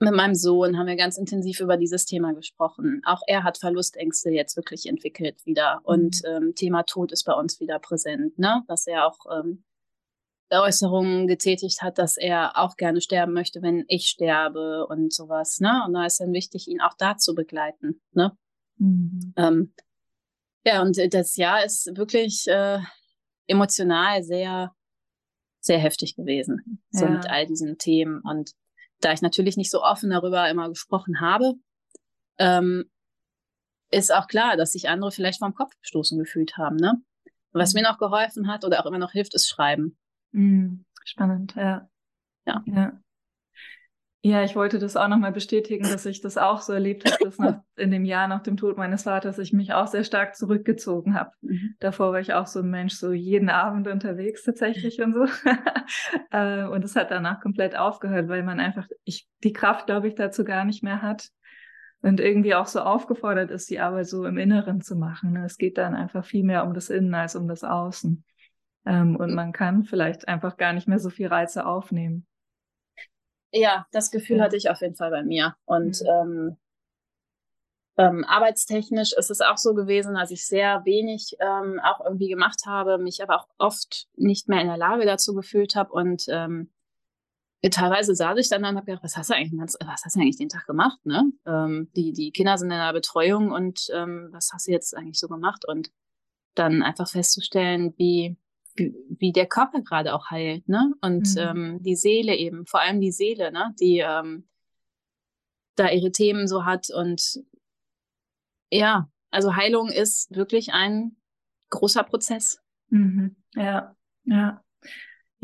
mit meinem Sohn haben wir ganz intensiv über dieses Thema gesprochen. Auch er hat Verlustängste jetzt wirklich entwickelt wieder. Mhm. Und ähm, Thema Tod ist bei uns wieder präsent, ne? Was er auch ähm, Äußerungen getätigt hat, dass er auch gerne sterben möchte, wenn ich sterbe und sowas. Ne? Und da ist dann wichtig, ihn auch da zu begleiten. Ne? Mhm. Ähm, ja, und das Jahr ist wirklich äh, emotional sehr, sehr heftig gewesen. So ja. mit all diesen Themen. Und da ich natürlich nicht so offen darüber immer gesprochen habe, ähm, ist auch klar, dass sich andere vielleicht vom Kopf gestoßen gefühlt haben. Ne? Was mhm. mir noch geholfen hat oder auch immer noch hilft, ist Schreiben. Mhm. Spannend, ja. Ja. ja. Ja, ich wollte das auch nochmal bestätigen, dass ich das auch so erlebt habe, dass nach, in dem Jahr nach dem Tod meines Vaters ich mich auch sehr stark zurückgezogen habe. Mhm. Davor war ich auch so ein Mensch, so jeden Abend unterwegs tatsächlich und so. Äh, und es hat danach komplett aufgehört, weil man einfach ich, die Kraft, glaube ich, dazu gar nicht mehr hat. Und irgendwie auch so aufgefordert ist, die Arbeit so im Inneren zu machen. Es geht dann einfach viel mehr um das Innen als um das Außen. Ähm, und man kann vielleicht einfach gar nicht mehr so viel Reize aufnehmen. Ja, das Gefühl ja. hatte ich auf jeden Fall bei mir. Und mhm. ähm, ähm, arbeitstechnisch ist es auch so gewesen, dass ich sehr wenig ähm, auch irgendwie gemacht habe, mich aber auch oft nicht mehr in der Lage dazu gefühlt habe und ähm, teilweise saß ich dann und habe gedacht, was hast du eigentlich, was hast du eigentlich den Tag gemacht? Ne? Ähm, die, die Kinder sind in der Betreuung und ähm, was hast du jetzt eigentlich so gemacht? Und dann einfach festzustellen, wie wie, der Körper gerade auch heilt, ne? Und mhm. ähm, die Seele eben, vor allem die Seele, ne? Die ähm, da ihre Themen so hat. Und ja, also Heilung ist wirklich ein großer Prozess. Mhm. Ja, ja.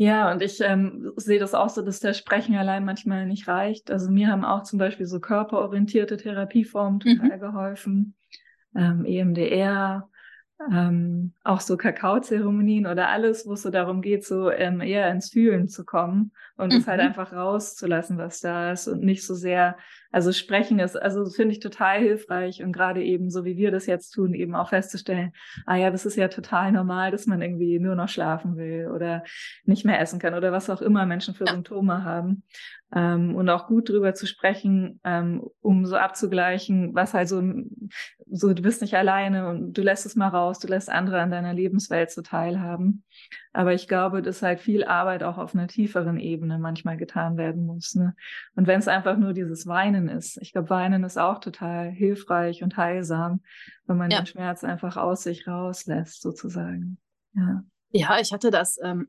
Ja, und ich ähm, sehe das auch so, dass der Sprechen allein manchmal nicht reicht. Also mir haben auch zum Beispiel so körperorientierte Therapieformen total mhm. geholfen. Ähm, EMDR, ähm, auch so Kakaozeremonien oder alles, wo es so darum geht, so ähm, eher ins Fühlen zu kommen und mhm. es halt mhm. einfach rauszulassen, was da ist und nicht so sehr, also sprechen ist, also finde ich total hilfreich und gerade eben so wie wir das jetzt tun, eben auch festzustellen, ah ja, das ist ja total normal, dass man irgendwie nur noch schlafen will oder nicht mehr essen kann oder was auch immer Menschen für ja. Symptome haben ähm, und auch gut drüber zu sprechen, ähm, um so abzugleichen, was halt so, so, du bist nicht alleine und du lässt es mal raus, du lässt andere an deiner Lebenswelt so teilhaben. Aber ich glaube, dass halt viel Arbeit auch auf einer tieferen Ebene manchmal getan werden muss. Ne? Und wenn es einfach nur dieses Weinen ist, ich glaube, Weinen ist auch total hilfreich und heilsam, wenn man ja. den Schmerz einfach aus sich rauslässt, sozusagen. Ja. Ja, ich hatte das ähm,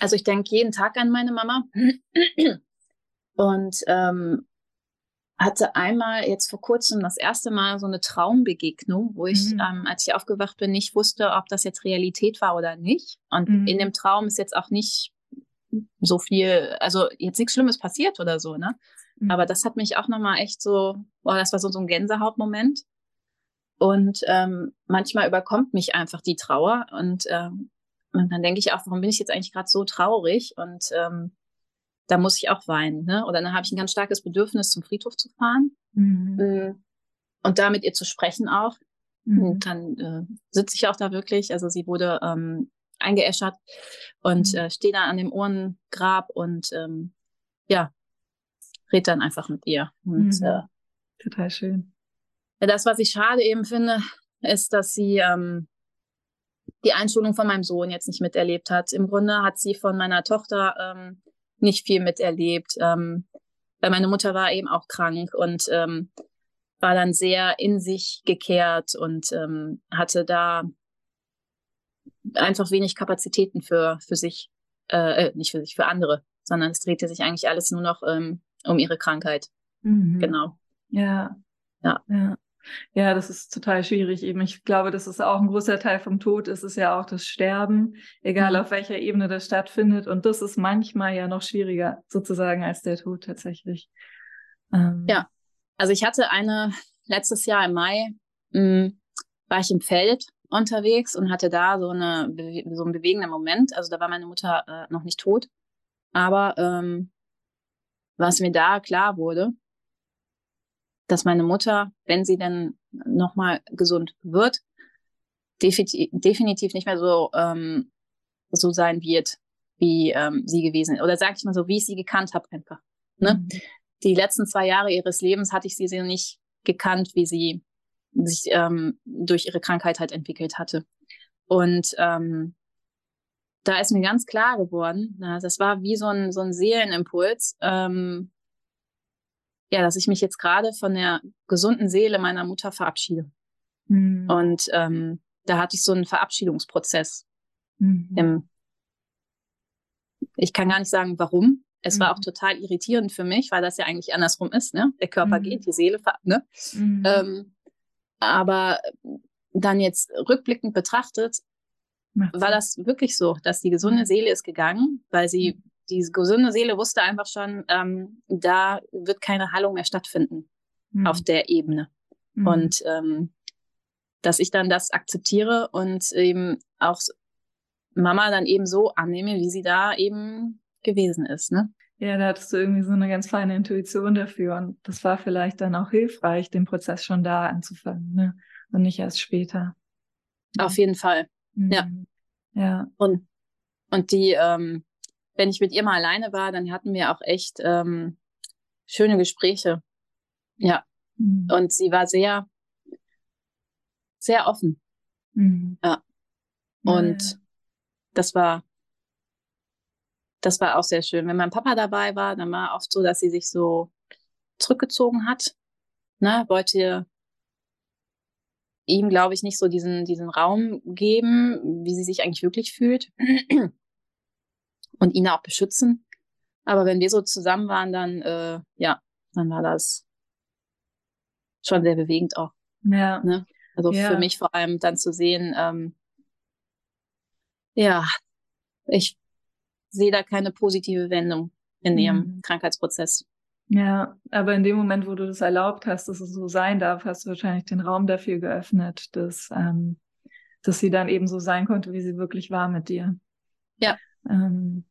also ich denke jeden Tag an meine Mama und ähm, hatte einmal jetzt vor kurzem das erste Mal so eine Traumbegegnung, wo ich, mhm. ähm, als ich aufgewacht bin, nicht wusste, ob das jetzt Realität war oder nicht. Und mhm. in dem Traum ist jetzt auch nicht so viel, also jetzt nichts Schlimmes passiert oder so, ne? Mhm. Aber das hat mich auch nochmal echt so, boah, das war so, so ein Gänsehautmoment. Und ähm, manchmal überkommt mich einfach die Trauer und ähm, und dann denke ich auch, warum bin ich jetzt eigentlich gerade so traurig? Und ähm, da muss ich auch weinen. Ne? Oder dann habe ich ein ganz starkes Bedürfnis, zum Friedhof zu fahren mhm. Äh, und da mit ihr zu sprechen auch. Mhm. Und dann äh, sitze ich auch da wirklich. Also sie wurde ähm, eingeäschert und mhm. äh, stehe da an dem Ohrengrab und ähm, ja, red dann einfach mit ihr. Und, mhm. äh, Total schön. Das, was ich schade eben finde, ist, dass sie ähm, die Einschulung von meinem Sohn jetzt nicht miterlebt hat. Im Grunde hat sie von meiner Tochter ähm, nicht viel miterlebt, ähm, weil meine Mutter war eben auch krank und ähm, war dann sehr in sich gekehrt und ähm, hatte da einfach wenig Kapazitäten für, für sich, äh, äh, nicht für sich, für andere, sondern es drehte sich eigentlich alles nur noch ähm, um ihre Krankheit. Mhm. Genau. Ja. Ja. ja. Ja, das ist total schwierig. Eben, ich glaube, das ist auch ein großer Teil vom Tod, ist es ja auch das Sterben, egal mhm. auf welcher Ebene das stattfindet. Und das ist manchmal ja noch schwieriger sozusagen als der Tod tatsächlich. Ähm. Ja, also ich hatte eine letztes Jahr im Mai, mh, hm, war ich im Feld unterwegs und hatte da so eine so einen bewegenden Moment. Also da war meine Mutter äh, noch nicht tot, aber ähm, was mir da klar wurde, dass meine Mutter, wenn sie dann nochmal gesund wird, definitiv, definitiv nicht mehr so, ähm, so sein wird, wie ähm, sie gewesen ist. Oder sag ich mal so, wie ich sie gekannt habe einfach. Ne? Mhm. Die letzten zwei Jahre ihres Lebens hatte ich sie so nicht gekannt, wie sie sich ähm, durch ihre Krankheit halt entwickelt hatte. Und ähm, da ist mir ganz klar geworden, na, das war wie so ein, so ein Seelenimpuls, ähm, ja, dass ich mich jetzt gerade von der gesunden Seele meiner Mutter verabschiede. Mhm. Und ähm, da hatte ich so einen Verabschiedungsprozess. Mhm. Im, ich kann gar nicht sagen, warum. Es mhm. war auch mhm. total irritierend für mich, weil das ja eigentlich andersrum ist. Ne? Der Körper geht, mhm. die Seele, ne? Mhm. Ähm, aber dann jetzt rückblickend betrachtet, war das wirklich so, dass die gesunde Seele ist gegangen, weil sie die gesunde Seele wusste einfach schon, ähm, da wird keine Heilung mehr stattfinden mhm. auf der Ebene. Mhm. Und ähm, dass ich dann das akzeptiere und eben auch Mama dann eben so annehme, wie sie da eben gewesen ist. Ne? Ja, da hattest du irgendwie so eine ganz feine Intuition dafür. Und das war vielleicht dann auch hilfreich, den Prozess schon da anzufangen, ne? Und nicht erst später. Auf jeden Fall. Mhm. Ja. Ja. Und, und die, ähm, wenn ich mit ihr mal alleine war, dann hatten wir auch echt ähm, schöne Gespräche. Ja. Mhm. Und sie war sehr, sehr offen. Mhm. Ja. Und ja. das war, das war auch sehr schön. Wenn mein Papa dabei war, dann war oft so, dass sie sich so zurückgezogen hat. Ne, wollte ihm, glaube ich, nicht so diesen, diesen Raum geben, wie sie sich eigentlich wirklich fühlt und ihn auch beschützen. Aber wenn wir so zusammen waren, dann, äh, ja, dann war das schon sehr bewegend auch. Ja. Ne? Also ja. für mich vor allem dann zu sehen, ähm, ja, ich sehe da keine positive Wendung in ihrem mhm. Krankheitsprozess. Ja, aber in dem Moment, wo du das erlaubt hast, dass es so sein darf, hast du wahrscheinlich den Raum dafür geöffnet, dass, ähm, dass sie dann eben so sein konnte, wie sie wirklich war mit dir. Ja. Ähm,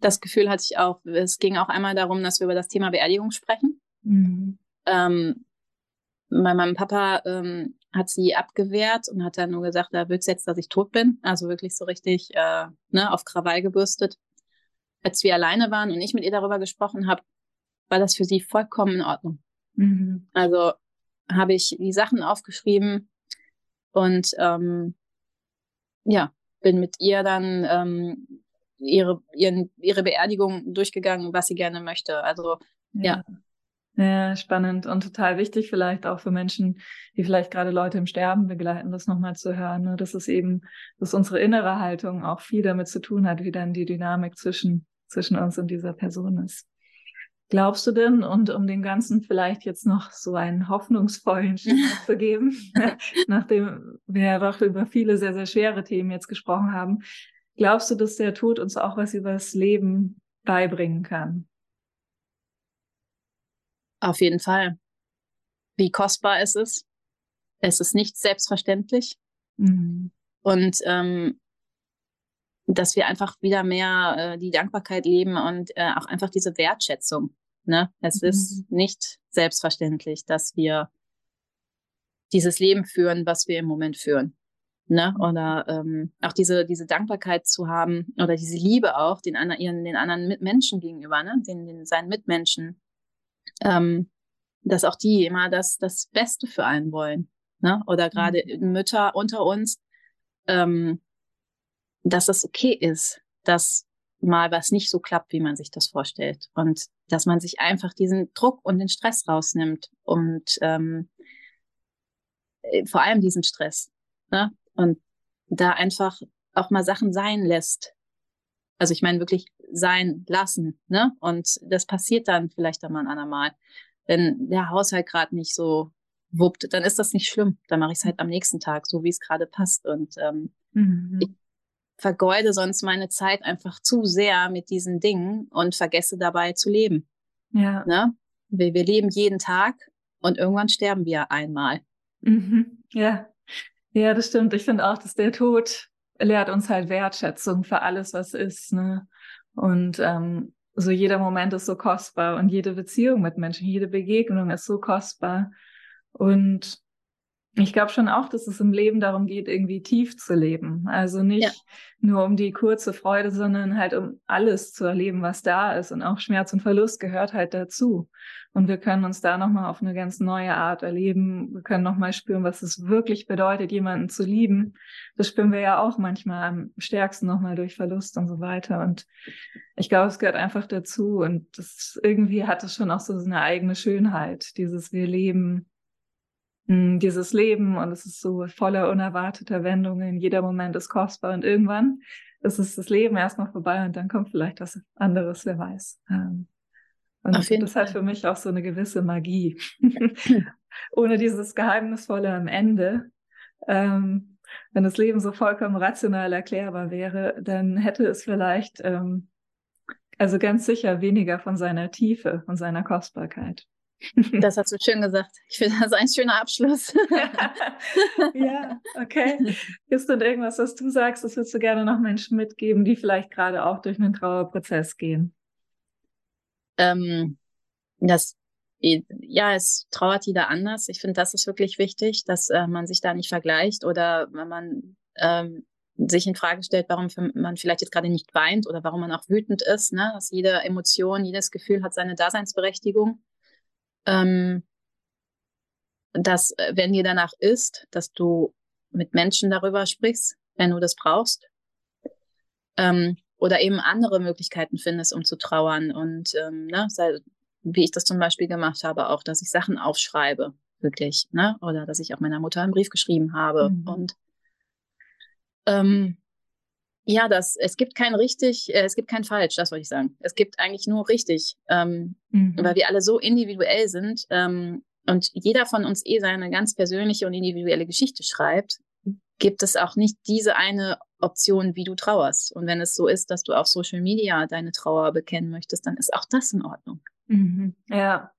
das Gefühl hatte ich auch. Es ging auch einmal darum, dass wir über das Thema Beerdigung sprechen. Mhm. Ähm, bei meinem Papa ähm, hat sie abgewehrt und hat dann nur gesagt, er will jetzt, dass ich tot bin. Also wirklich so richtig äh, ne, auf Krawall gebürstet. Als wir alleine waren und ich mit ihr darüber gesprochen habe, war das für sie vollkommen in Ordnung. Mhm. Also habe ich die Sachen aufgeschrieben und ähm, ja, bin mit ihr dann ähm, ihre, ihren, ihre Beerdigung durchgegangen, was sie gerne möchte. Also ja. ja. Ja, spannend und total wichtig vielleicht auch für Menschen, die vielleicht gerade Leute im Sterben begleiten, das nochmal zu hören. Ne? Das ist eben, dass unsere innere Haltung auch viel damit zu tun hat, wie dann die Dynamik zwischen, zwischen uns und dieser Person ist. Glaubst du denn, und um dem Ganzen vielleicht jetzt noch so einen hoffnungsvollen Schluss zu geben, nachdem wir ja doch über viele sehr, sehr schwere Themen jetzt gesprochen haben, glaubst du, dass der Tod uns auch was über das Leben beibringen kann? Auf jeden Fall. Wie kostbar es ist. Es ist nicht selbstverständlich. Mhm. Und ähm, dass wir einfach wieder mehr äh, die Dankbarkeit leben und äh, auch einfach diese Wertschätzung. Ne? Es mhm. ist nicht selbstverständlich, dass wir dieses Leben führen, was wir im Moment führen. Ne? Oder ähm, auch diese, diese Dankbarkeit zu haben oder diese Liebe auch den, ihren, den anderen Mitmenschen gegenüber, ne? den, den seinen Mitmenschen ähm, dass auch die immer das, das Beste für einen wollen. Ne? Oder gerade mhm. Mütter unter uns, ähm, dass es okay ist, dass mal was nicht so klappt, wie man sich das vorstellt. Und dass man sich einfach diesen Druck und den Stress rausnimmt und ähm, äh, vor allem diesen Stress. Ne? Und da einfach auch mal Sachen sein lässt. Also ich meine wirklich sein lassen. Ne? Und das passiert dann vielleicht einmal ein andermal. Wenn der Haushalt gerade nicht so wuppt, dann ist das nicht schlimm. Dann mache ich es halt am nächsten Tag, so wie es gerade passt. Und ähm, mhm. ich vergeude sonst meine Zeit einfach zu sehr mit diesen Dingen und vergesse dabei zu leben. Ja. Ne? Wir, wir leben jeden Tag und irgendwann sterben wir einmal. Mhm. Ja. Ja, das stimmt. Ich finde auch, dass der Tod lehrt uns halt Wertschätzung für alles, was ist. Ne? Und ähm, so jeder Moment ist so kostbar und jede Beziehung mit Menschen, jede Begegnung ist so kostbar. Und ich glaube schon auch, dass es im Leben darum geht, irgendwie tief zu leben. Also nicht ja. nur um die kurze Freude, sondern halt um alles zu erleben, was da ist. Und auch Schmerz und Verlust gehört halt dazu. Und wir können uns da nochmal auf eine ganz neue Art erleben. Wir können nochmal spüren, was es wirklich bedeutet, jemanden zu lieben. Das spüren wir ja auch manchmal am stärksten nochmal durch Verlust und so weiter. Und ich glaube, es gehört einfach dazu. Und das irgendwie hat es schon auch so eine eigene Schönheit, dieses wir leben dieses Leben und es ist so voller unerwarteter Wendungen. Jeder Moment ist kostbar und irgendwann ist es das Leben erstmal vorbei und dann kommt vielleicht was anderes, wer weiß. Ähm, und das Fall. hat für mich auch so eine gewisse Magie. Ohne dieses Geheimnisvolle am Ende. Ähm, wenn das Leben so vollkommen rational erklärbar wäre, dann hätte es vielleicht, ähm, also ganz sicher weniger von seiner Tiefe, von seiner Kostbarkeit. Das hast du schön gesagt. Ich finde das ein schöner Abschluss. ja, okay. Ist denn irgendwas, was du sagst, das würdest du gerne noch Menschen mitgeben, die vielleicht gerade auch durch einen Trauerprozess gehen? Ähm, das, ja, es trauert jeder anders. Ich finde, das ist wirklich wichtig, dass äh, man sich da nicht vergleicht oder wenn man ähm, sich in Frage stellt, warum man vielleicht jetzt gerade nicht weint oder warum man auch wütend ist, ne? dass jede Emotion, jedes Gefühl hat seine Daseinsberechtigung ähm, dass, äh, wenn dir danach ist, dass du mit Menschen darüber sprichst, wenn du das brauchst. Ähm, oder eben andere Möglichkeiten findest, um zu trauern. Und ähm, ne, wie ich das zum Beispiel gemacht habe, auch, dass ich Sachen aufschreibe, wirklich, ne? Oder dass ich auch meiner Mutter einen Brief geschrieben habe. Mhm. Und ähm, ja, das, es gibt kein richtig, äh, es gibt kein falsch, das wollte ich sagen. Es gibt eigentlich nur richtig, ähm, mhm. weil wir alle so individuell sind ähm, und jeder von uns eh seine ganz persönliche und individuelle Geschichte schreibt, gibt es auch nicht diese eine Option, wie du trauerst. Und wenn es so ist, dass du auf Social Media deine Trauer bekennen möchtest, dann ist auch das in Ordnung. Mhm. Ja,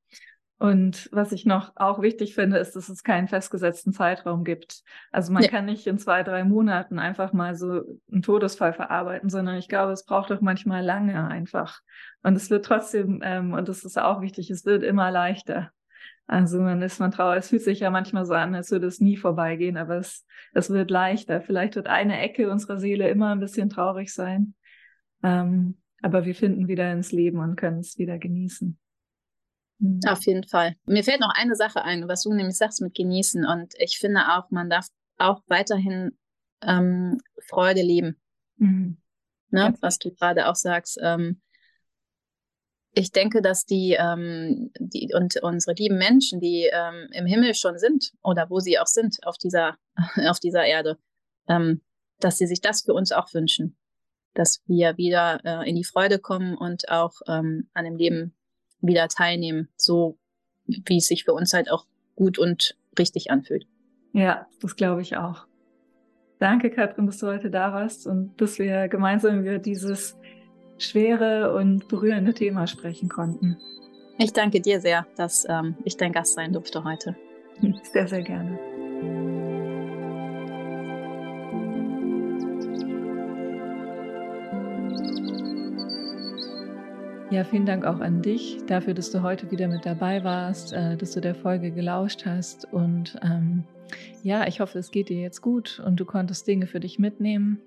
und was ich noch auch wichtig finde, ist, dass es keinen festgesetzten Zeitraum gibt. Also man ja. kann nicht in zwei, drei Monaten einfach mal so einen Todesfall verarbeiten, sondern ich glaube, es braucht auch manchmal lange einfach. Und es wird trotzdem, ähm, und das ist auch wichtig, es wird immer leichter. Also man ist man traurig, es fühlt sich ja manchmal so an, als würde es nie vorbeigehen, aber es, es wird leichter. Vielleicht wird eine Ecke unserer Seele immer ein bisschen traurig sein. Ähm, aber wir finden wieder ins Leben und können es wieder genießen. Mhm. Auf jeden Fall. Mir fällt noch eine Sache ein, was du nämlich sagst mit genießen. Und ich finde auch, man darf auch weiterhin ähm, Freude leben. Mhm. Ne? Was du gerade auch sagst. Ähm, ich denke, dass die, ähm, die und unsere lieben Menschen, die ähm, im Himmel schon sind oder wo sie auch sind auf dieser, auf dieser Erde, ähm, dass sie sich das für uns auch wünschen. Dass wir wieder äh, in die Freude kommen und auch ähm, an dem Leben wieder teilnehmen, so wie es sich für uns halt auch gut und richtig anfühlt. Ja, das glaube ich auch. Danke, Katrin, dass du heute da warst und dass wir gemeinsam über dieses schwere und berührende Thema sprechen konnten. Ich danke dir sehr, dass ähm, ich dein Gast sein durfte heute. Sehr, sehr gerne. Ja, vielen Dank auch an dich dafür, dass du heute wieder mit dabei warst, äh, dass du der Folge gelauscht hast. Und ähm, ja, ich hoffe, es geht dir jetzt gut und du konntest Dinge für dich mitnehmen.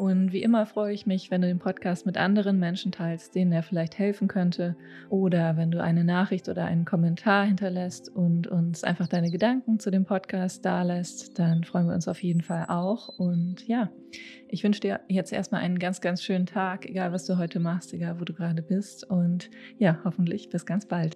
Und wie immer freue ich mich, wenn du den Podcast mit anderen Menschen teilst, denen er vielleicht helfen könnte. Oder wenn du eine Nachricht oder einen Kommentar hinterlässt und uns einfach deine Gedanken zu dem Podcast dalässt, dann freuen wir uns auf jeden Fall auch. Und ja, ich wünsche dir jetzt erstmal einen ganz, ganz schönen Tag, egal was du heute machst, egal wo du gerade bist. Und ja, hoffentlich bis ganz bald.